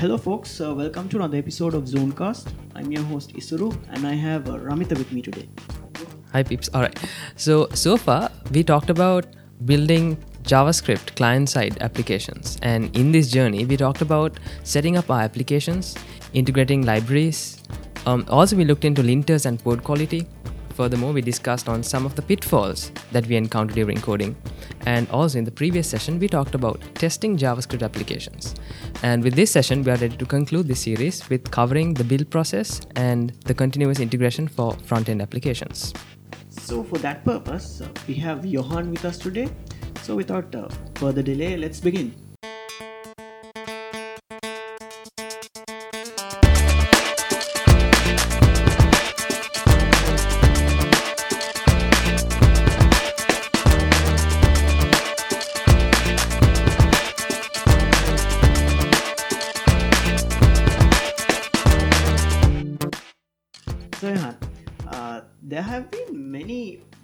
hello, folks. Uh, welcome to another episode of Zonecast. I'm your host Isuru, and I have uh, Ramita with me today. Hi, peeps. All right. So, so far, we talked about building JavaScript client side applications. And in this journey, we talked about setting up our applications, integrating libraries. Um, also, we looked into linters and code quality. Furthermore, we discussed on some of the pitfalls that we encounter during coding. And also, in the previous session, we talked about testing JavaScript applications. And with this session, we are ready to conclude this series with covering the build process and the continuous integration for front end applications. So, for that purpose, uh, we have Johan with us today. So, without uh, further delay, let's begin.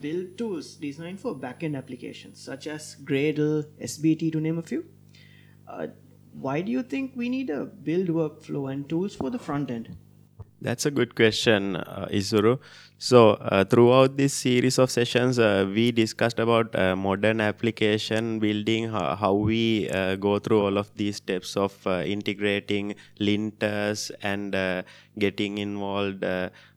Build tools designed for backend applications, such as Gradle, SBT, to name a few. Uh, why do you think we need a build workflow and tools for the front end? That's a good question, uh, Isuru. So, uh, throughout this series of sessions, uh, we discussed about uh, modern application building, how, how we uh, go through all of these steps of uh, integrating linters and uh, getting involved,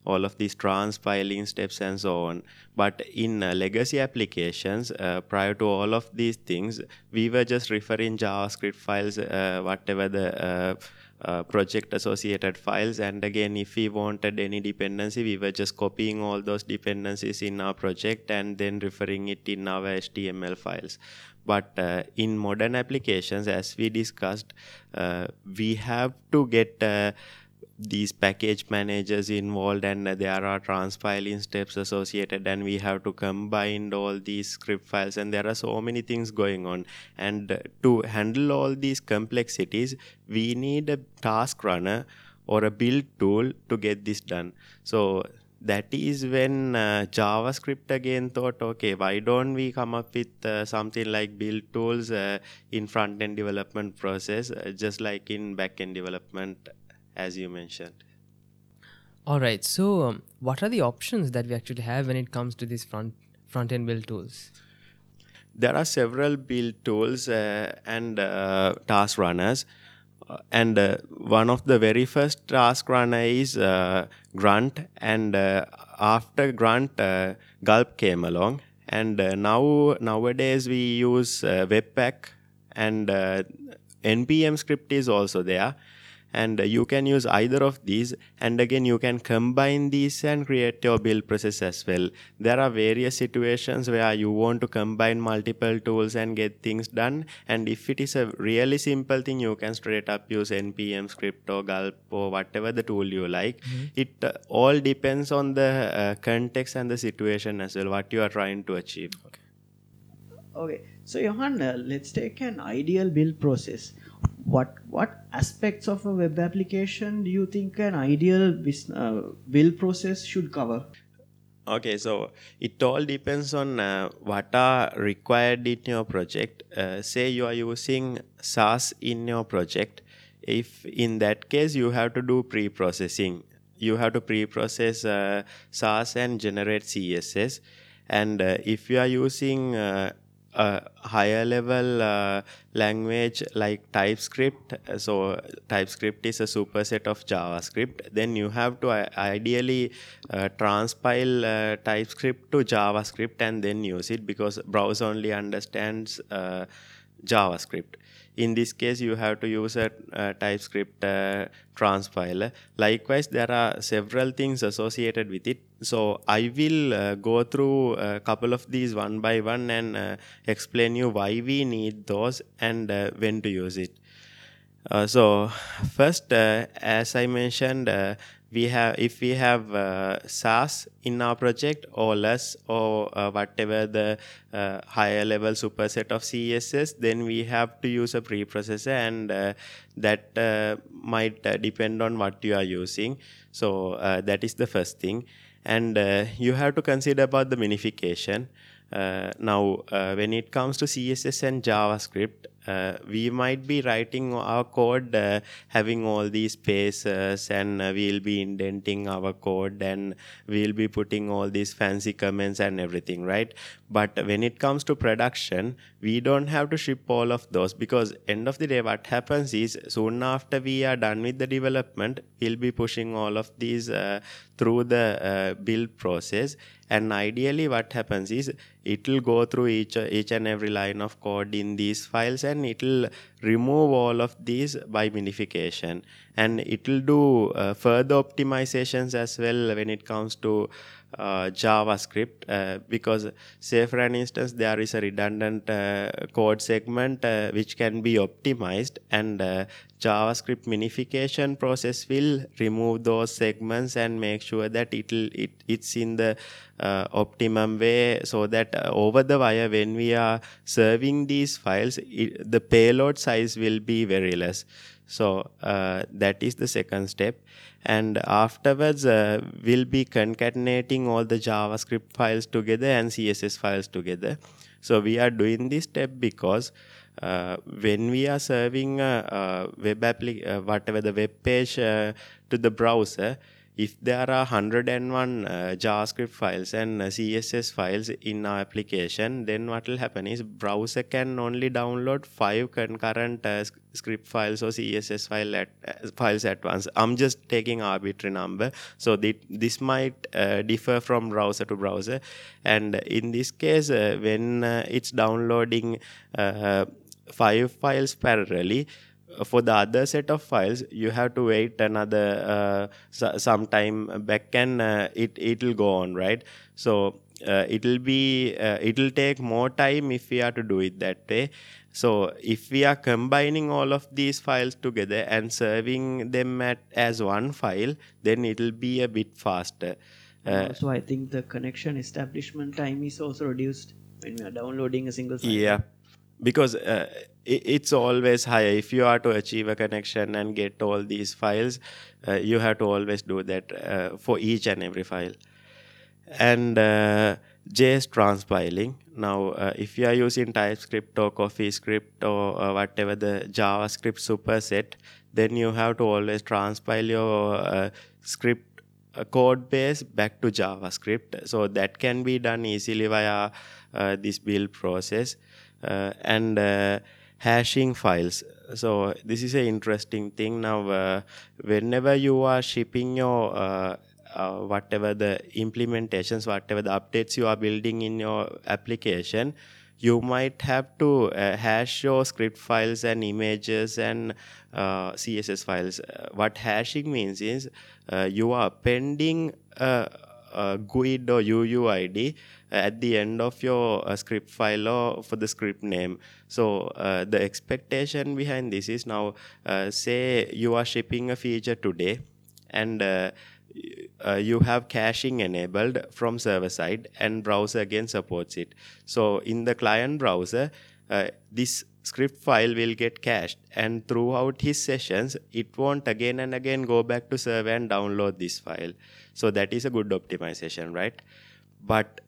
all of these transpiling steps and so on. But in legacy applications, prior to all of these things, we were just referring JavaScript files, whatever the uh, project associated files. And again if we wanted any dependency we were just copying all those dependencies in our project and then referring it in our html files. But uh, in modern applications as we discussed uh, we have to get uh, these package managers involved and there are transpiling steps associated and we have to combine all these script files and there are so many things going on. And to handle all these complexities we need a task runner or a build tool to get this done. So that is when uh, javascript again thought okay why don't we come up with uh, something like build tools uh, in front end development process uh, just like in back end development as you mentioned. All right. So, um, what are the options that we actually have when it comes to these front front end build tools? There are several build tools uh, and uh, task runners. Uh, and uh, one of the very first task runner is uh, Grunt, and uh, after Grunt, Gulp came along. And now nowadays we use Webpack, and npm script is also there and you can use either of these. And again you can combine these and create your build process as well. There are various situations where you want to combine multiple tools and get things done. And if it is a really simple thing you can straight up use npm script or gulp or whatever the tool you like. Mm-hmm. it uh, all depends on the uh, context and the situation as well what you are trying to achieve. Okay. Okay. So johan uh, let's take an ideal build process what what aspects of a web application do you think an ideal uh, build process should cover? Okay so it all depends on uh, what are required in your project. Uh, say you are using Sass in your project. If in that case you have to do pre-processing. You have to pre-process uh, Sass and generate css and uh, if you are using a higher level uh, language like TypeScript. So TypeScript is a superset of JavaScript. Then you have to ideally uh, transpile uh, TypeScript to JavaScript and then use it because browser only understands uh, JavaScript in this case you have to use a, a typescript uh, transpiler likewise there are several things associated with it. So i will uh, go through a couple of these one by one and uh, explain you why we need those and uh, when to use it. Uh, so first uh, as i mentioned we have if we have uh, Sass in our project or less or uh, whatever the uh, higher level superset of css then we have to use a preprocessor and uh, that uh, might uh, depend on what you are using. So that is the first thing. And you have to consider about the minification. Now when it comes to css and javascript uh, we might be writing our code uh, having all these spaces and uh, we'll be indenting our code and we'll be putting all these fancy comments and everything right but when it comes to production we don't have to ship all of those because end of the day what happens is soon after we are done with the development we'll be pushing all of these uh, through the uh, build process. And ideally what happens is it will go through each each and every line of code in these files and it will remove all of these by minification and it will do uh, further optimizations as well when it comes to uh, JavaScript uh, because say for an instance there is a redundant uh, code segment uh, which can be optimized and uh, JavaScript minification process will remove those segments and make sure that it'll, it it's in the uh, optimum way so that over the wire when we are serving these files it, the payload size will be very less so uh, that is the second step. And afterwards uh, we'll be concatenating all the javascript files together and css files together. So we are doing this step because uh, when we are serving a, a web application, uh, whatever the web page uh, to the browser, if there are 101 uh, javascript files and uh, css files in our application then what will happen is browser can only download five concurrent uh, script files or css file at, uh, files at once. I'm just taking arbitrary number. So the, this might uh, differ from browser to browser. And in this case uh, when it's downloading five files parallelly for the other set of files you have to wait another uh, some time back and uh, it it will go on right? So uh, it will be uh, it will take more time if we are to do it that way. So if we are combining all of these files together and serving them at as one file then it will be a bit faster. Uh, so i think the connection establishment time is also reduced when we are downloading a single file. Yeah. Because uh, it's always higher if you are to achieve a connection and get all these files uh, you have to always do that uh, for each and every file. And uh, js transpiling. Now uh, if you are using typescript or coffeescript or uh, whatever the javascript superset then you have to always transpile your uh, script code base back to javascript. So that can be done easily via this build process. And hashing files. So this is an interesting thing. Now uh, whenever you are shipping your uh, uh, whatever the implementations whatever the updates you are building in your application you might have to uh, hash your script files and images and uh, css files. Uh, what hashing means is you are appending a GUID or UUID at the end of your uh, script file or for the script name. So uh, the expectation behind this is now, uh, say you are shipping a feature today and uh, uh, you have caching enabled from server side and browser again supports it. So in the client browser, uh, this script file will get cached and throughout his sessions it won't again and again go back to server and download this file. So that is a good optimization right? But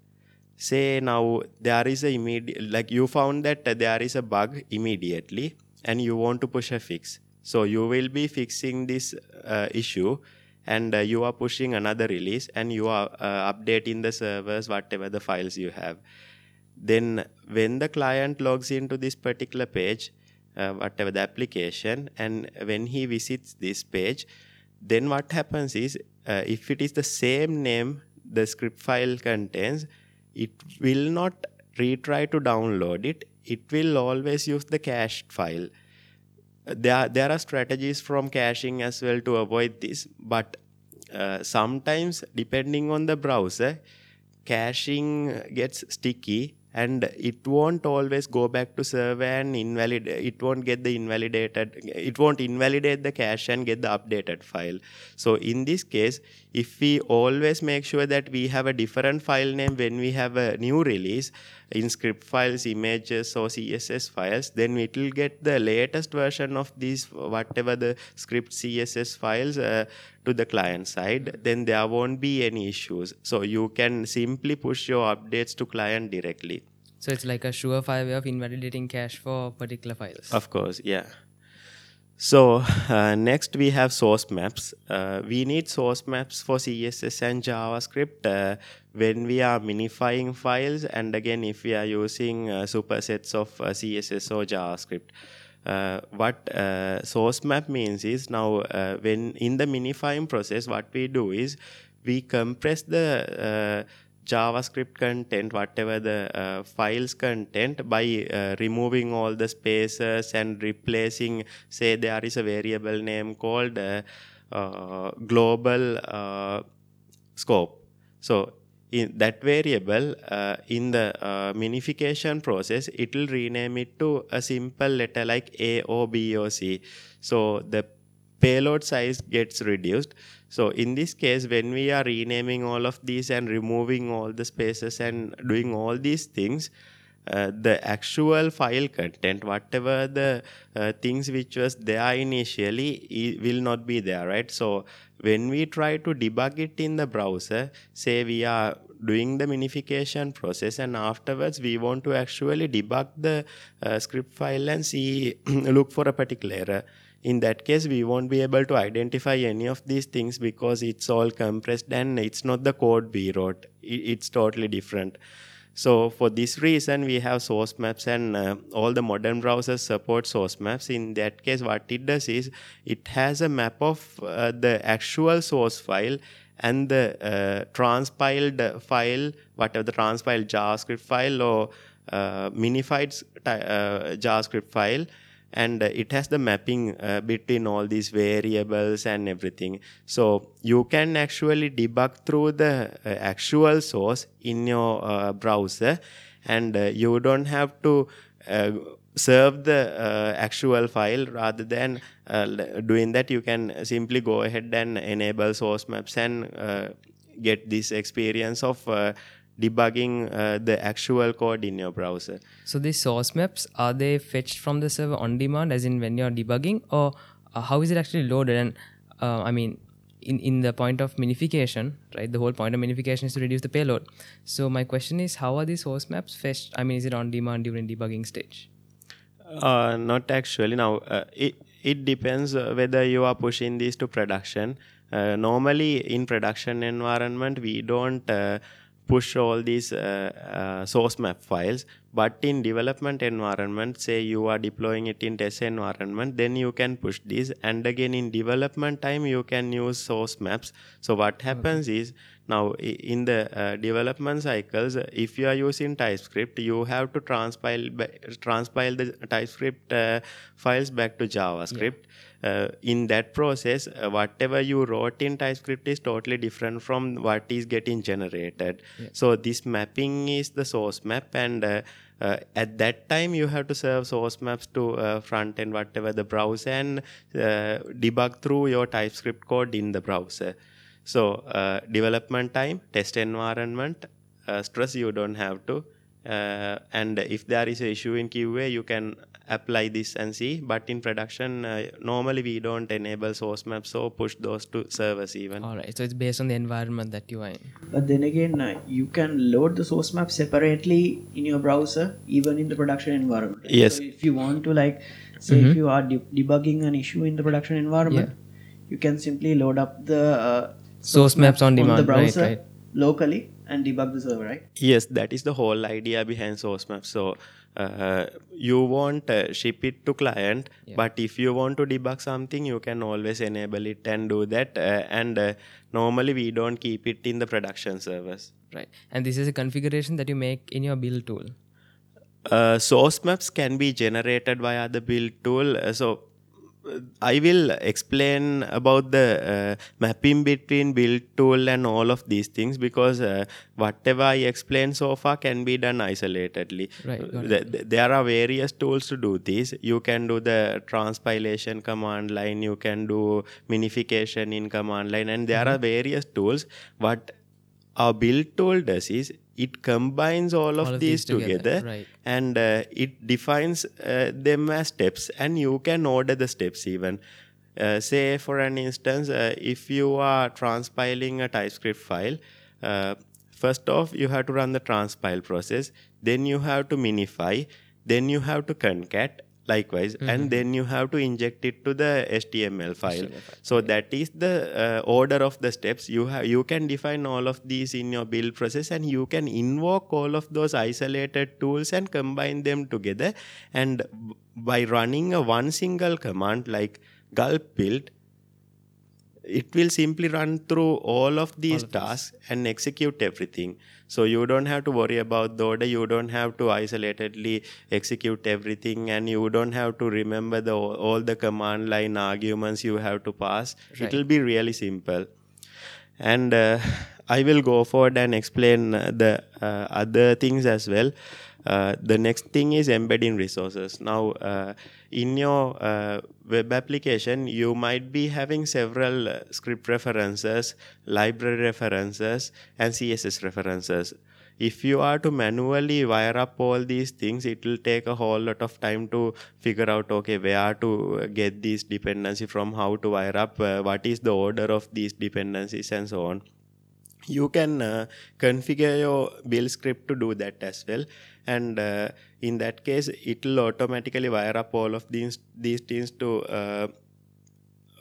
say now there is a immediate like you found that there is a bug immediately and you want to push a fix. So you will be fixing this uh, issue and uh, you are pushing another release and you are uh, updating the servers whatever the files you have then when the client logs into this particular page uh, whatever the application and when he visits this page then what happens is uh, if it is the same name the script file contains it will not retry to download it. It will always use the cached file. There there are strategies from caching as well to avoid this but uh, sometimes depending on the browser caching gets sticky and it won't always go back to server and invalidate it won't get the invalidated it won't invalidate the cache and get the updated file. So in this case if we always make sure that we have a different file name when we have a new release in script files images or css files then it will get the latest version of these whatever the script css files uh, to the client side then there won't be any issues so you can simply push your updates to client directly So it's like a surefire way of invalidating cache for particular files. Of course, yeah. So uh, next we have source maps. Uh, we need source maps for CSS and JavaScript uh, when we are minifying files and again if we are using uh, supersets of uh, CSS or JavaScript. Uh, what source map means is now when in the minifying process what we do is we compress the JavaScript content, whatever the uh, files content, by uh, removing all the spaces and replacing, say, there is a variable name called uh, uh global uh, scope. So, in that variable, uh, in the minification process, it will rename it to a simple letter like A or B or C. So, the payload size gets reduced. So in this case, when we are renaming all of these and removing all the spaces and doing all these things, uh, the actual file content, whatever the uh, things which was there initially, will not be there, right? So when we try to debug it in the browser, say we are doing the minification process and afterwards we want to actually debug the uh, script file and see look for a particular error. In that case we won't be able to identify any of these things because it's all compressed and it's not the code we wrote. It's totally different so for this reason we have source maps and uh, all the modern browsers support source maps. In that case what it does is it has a map of uh, the actual source file and the uh, transpiled file whatever the transpiled javascript file or uh, minified uh, javascript file and uh, it has the mapping uh, between all these variables and everything. So you can actually debug through the uh, actual source in your uh, browser. And uh, you don't have to uh, serve the actual file rather than doing that. You can simply go ahead and enable source maps and get this experience of debugging uh, the actual code in your browser. So these source maps are they fetched from the server on demand, as in when you're debugging, or uh, how is it actually loaded? And uh, I mean, in in the point of minification, right? The whole point of minification is to reduce the payload. So my question is, how are these source maps fetched? I mean, is it on demand during debugging stage? Uh, not actually. Now uh, it it depends uh, whether you are pushing these to production. normally, in production environment, we don't push all these uh, uh, source map files but in development environment say you are deploying it in test environment then you can push these and again in development time you can use source maps so what happens okay. is now in the uh, development cycles if you are using typescript you have to transpile transpile the typescript uh, files back to javascript yeah uh, in that process, uh, whatever you wrote in TypeScript is totally different from what is getting generated. Yeah. So this mapping is the source map, and uh, uh at that time you have to serve source maps to uh, front end, whatever the browser, and uh, debug through your TypeScript code in the browser. So development time, test environment, stress you don't have to. and if there is an issue in QA, you can apply this and see. But in production uh, normally we don't enable source maps or push those to servers even. All right so it's based on the environment that you are in. But then again uh, you can load the source map separately in your browser even in the production environment. Yes. so if you want to like say mm-hmm. if you are de- debugging an issue in the production environment yeah. you can simply load up the uh, source, source maps on demand on the browser right, right. locally and debug the server right? Yes that is the whole idea behind source maps so uh, you won't uh, ship it to client yeah. but if you want to debug something you can always enable it and do that uh, and uh, normally we don't keep it in the production servers. Right. And this is a configuration that you make in your build tool? Uh, source maps can be generated via the build tool. Uh, so I will explain about the uh, mapping between build tool and all of these things because uh, whatever I explained so far can be done isolatedly. Right, there are various tools to do this. You can do the transpilation command line, you can do minification in command line, and there mm-hmm. are various tools. What our build tool does is it combines all of, all of these, these, together, together right. and uh, it defines uh, them as steps. And you can order the steps even. Uh, say for an instance uh, if you are transpiling a typescript file uh, first off you have to run the transpile process. Then you have to minify, then you have to concat, likewise. And then you have to inject it to the html file. So that is the uh, order of the steps. You have you can define all of these in your build process and you can invoke all of those isolated tools and combine them together. And b- by running a one single command like gulp build it will simply run through all of these tasks and execute everything. So you don't have to worry about the order. You don't have to isolatedly execute everything. And you don't have to remember the all the command line arguments you have to pass. It will be really simple. And uh, i will go forward and explain the uh, other things as well uh, the next thing is embedding resources. Now uh, in your uh, web application you might be having several uh, script references library references and css references. If you are to manually wire up all these things it will take a whole lot of time to figure out okay where to get these dependency from how to wire up uh, what is the order of these dependencies and so on. You can uh, configure your build script to do that as well and uh, in that case it will automatically wire up all of these these things to uh,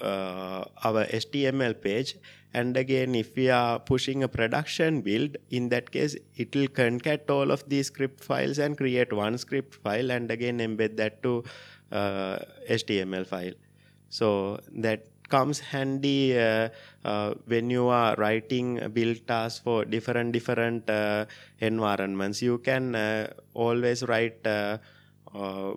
uh, our html page. And again if we are pushing a production build in that case it will concat all of these script files and create one script file and again embed that to uh, html file. So that comes handy uh, uh, when you are writing build tasks for different different uh, environments. You can uh, always write uh, uh,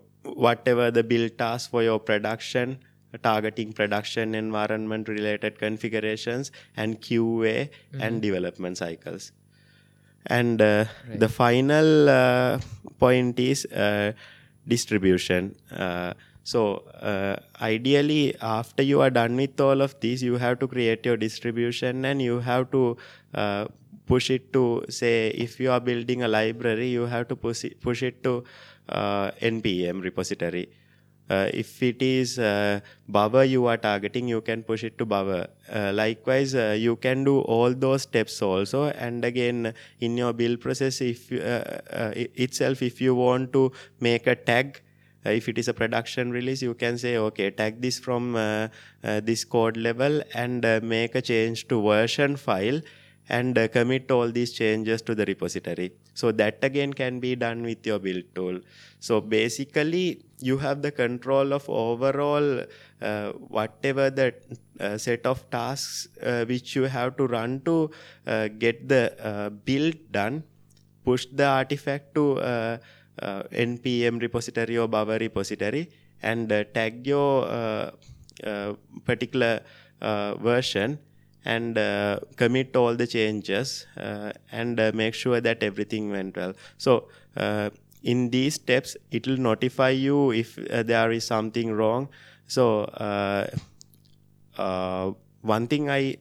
whatever the build task for your production targeting production environment related configurations and qa and development cycles. And uh, the final uh, point is uh, distribution so uh, ideally after you are done with all of these you have to create your distribution and you have to uh, push it to say if you are building a library you have to push it, push it to uh, npm repository uh, if it is uh, you are targeting, you can push it to Bower. Uh, likewise, uh, you can do all those steps also. And again, in your build process, if itself, if you want to make a tag, if it is a production release, you can say, okay, tag this from uh, uh, this code level and uh, make a change to version file and uh, commit all these changes to the repository. So that again can be done with your build tool. So basically, you have the control of overall uh, whatever the uh, set of tasks uh, which you have to run to uh, get the uh, build done push the artifact to uh, uh, npm repository or bower repository and uh, tag your uh, uh, particular uh, version and uh, commit all the changes uh, and uh, make sure that everything went well. So uh, in these steps it will notify you if uh, there is something wrong. So uh, uh, one thing i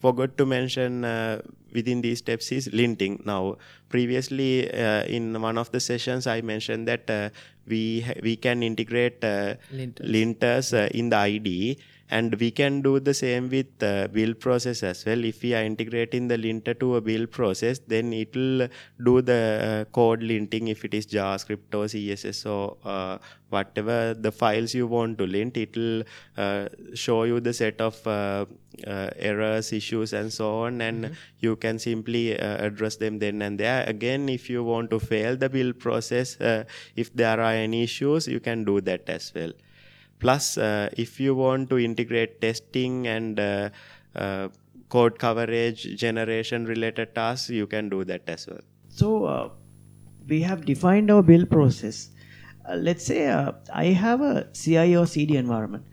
forgot to mention uh, within these steps is linting. Now, previously uh, in one of the sessions, I mentioned that uh, we ha- we can integrate uh, Linters. linters uh, in the IDE, and we can do the same with uh, build process as well. If we are integrating the linter to a build process, then it will do the uh, code linting if it is JavaScript or CSS or uh, whatever the files you want to lint. It will uh, show you the set of uh, errors, issues, and so on, and you can simply uh, address them then and there. Again, if you want to fail the build process, uh, if there are any issues, you can do that as well. Plus, uh, if you want to integrate testing and uh, uh, code coverage generation related tasks, you can do that as well. So uh, we have defined our build process. Uh, let's say uh, I have a CI or CD environment,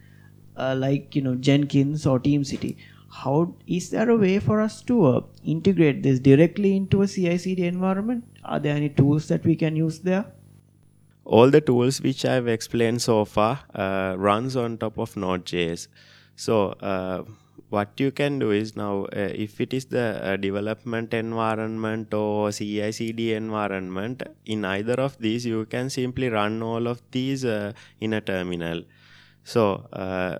like you know Jenkins or TeamCity. How is there a way for us to uh, integrate this directly into a CI/CD environment? Are there any tools that we can use there? all the tools which I've explained so far uh, runs on top of Node.js. So uh, what you can do is now, uh, if it is the uh, development environment or CI/CD environment, in either of these, you can simply run all of these uh, in a terminal. So uh,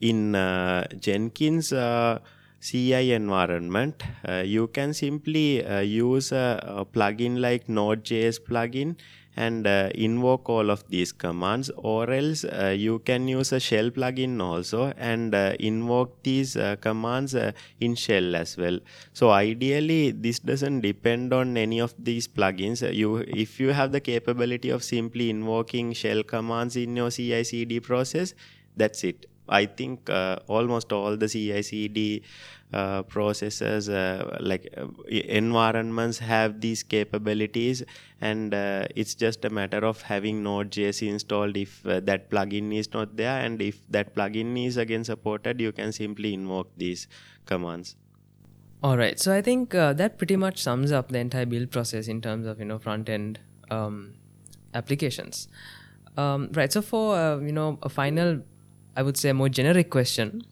in uh, Jenkins. Uh, CI environment, uh, you can simply uh, use a, a, plugin like Node.js plugin and uh, invoke all of these commands or else uh, you can use a shell plugin also and invoke these commands in shell as well. So ideally this doesn't depend on any of these plugins. You if you have the capability of simply invoking shell commands in your CI CD process that's it I think uh, almost all the CI/CD uh, processes, uh, like uh, environments, have these capabilities, and uh, it's just a matter of having Node.js installed if uh, that plugin is not there, and if that plugin is again supported, you can simply invoke these commands. All right, so I think that pretty much sums up the entire build process in terms of you know front end um, applications. Um, right, so for you know a final I would say a more generic question.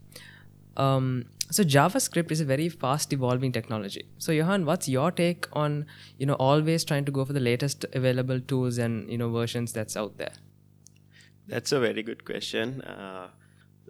Um, so JavaScript is a very fast evolving technology. So Johan, what's your take on you know always trying to go for the latest available tools and you know versions that's out there? That's a very good question. Uh,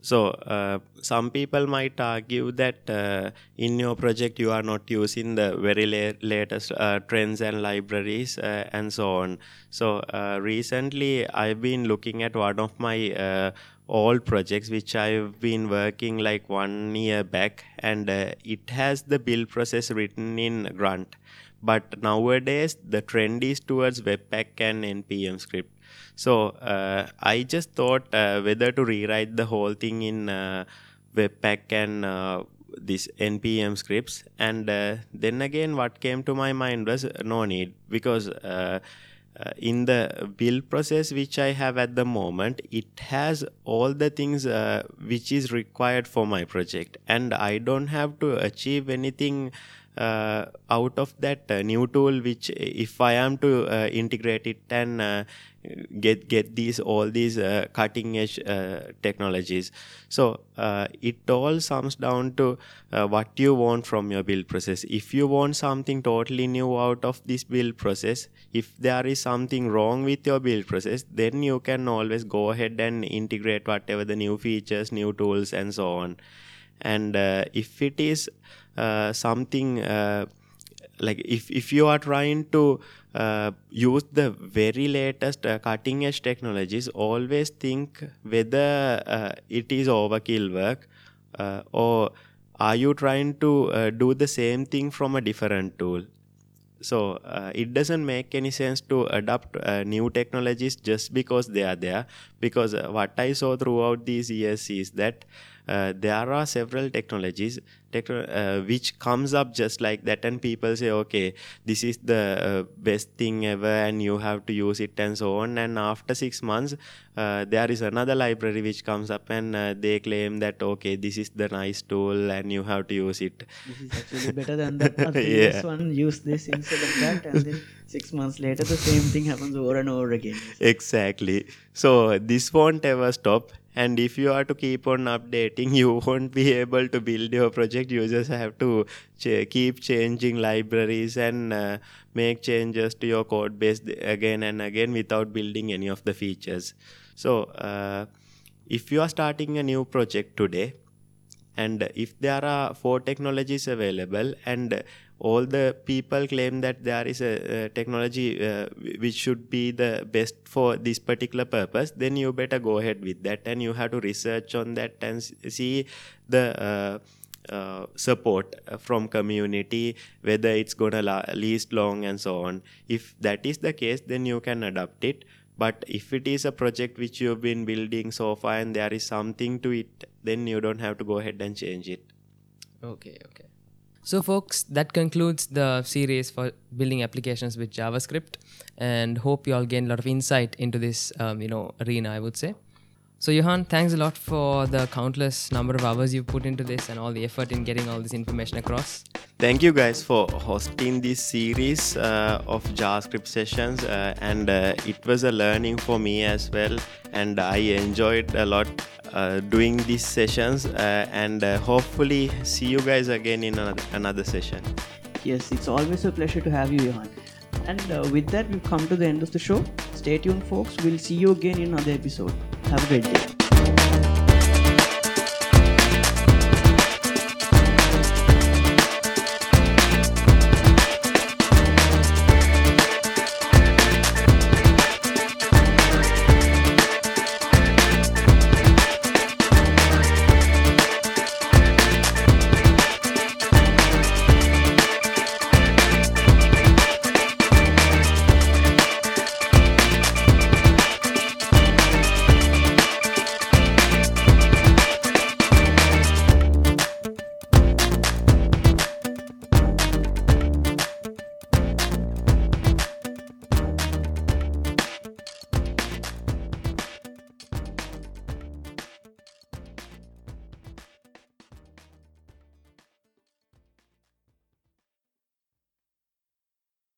so uh, some people might argue that uh, in your project you are not using the very la- latest uh, trends and libraries uh, and so on. So uh, recently I've been looking at one of my old projects which I've been working like one year back, and uh, it has the build process written in Grunt. But nowadays, the trend is towards Webpack and NPM script. So uh, I just thought uh, whether to rewrite the whole thing in uh, Webpack and uh, this npm scripts and uh, then again what came to my mind was no need because uh, in the build process which i have at the moment it has all the things uh, which is required for my project. And i don't have to achieve anything uh, out of that uh, new tool which if i am to uh, integrate it and uh, get get these all these uh, cutting edge uh, technologies. So uh, it all sums down to uh, what you want from your build process. If you want something totally new out of this build process if there is something wrong with your build process then you can always go ahead and integrate whatever the new features new tools and so on and uh, if it is uh, something like if, if you are trying to uh, use the very latest uh, cutting edge technologies always think whether uh, it is overkill work uh, or are you trying to uh, do the same thing from a different tool? So uh, it doesn't make any sense to adopt new technologies just because they are there. Because what i saw throughout these years is that uh, there are several technologies techno- uh, which comes up just like that and people say okay this is the uh, best thing ever and you have to use it and so on. And after 6 months uh, there is another library which comes up and uh, they claim that okay this is the nice tool and you have to use it. This is actually better than the previous yeah. one. Use this instead of that and then 6 months later the same thing happens over and over again. Exactly. So this won't ever stop and if you are to keep on updating you won't be able to build your project. You just have to ch- keep changing libraries and uh, make changes to your code base again and again without building any of the features. So uh, if you are starting a new project today and if there are four technologies available and all the people claim that there is a, a technology uh, which should be the best for this particular purpose then you better go ahead with that. And you have to research on that and see the uh, uh, support from community whether it's gonna la- least long and so on. If that is the case then you can adopt it. But if it is a project which you've been building so far and there is something to it then you don't have to go ahead and change it. Okay okay so, folks, that concludes the series for building applications with JavaScript, and hope you all gain a lot of insight into this, um, you know, arena. I would say. So, Johan, thanks a lot for the countless number of hours you've put into this and all the effort in getting all this information across. Thank you guys for hosting this series uh, of JavaScript sessions, uh, and uh, it was a learning for me as well, and I enjoyed a lot uh, doing these sessions, uh, and uh, hopefully see you guys again in another, another session. Yes, it's always a pleasure to have you, Johan. And with that, we've come to the end of the show. Stay tuned, folks. We'll see you again in another episode. Have a great day.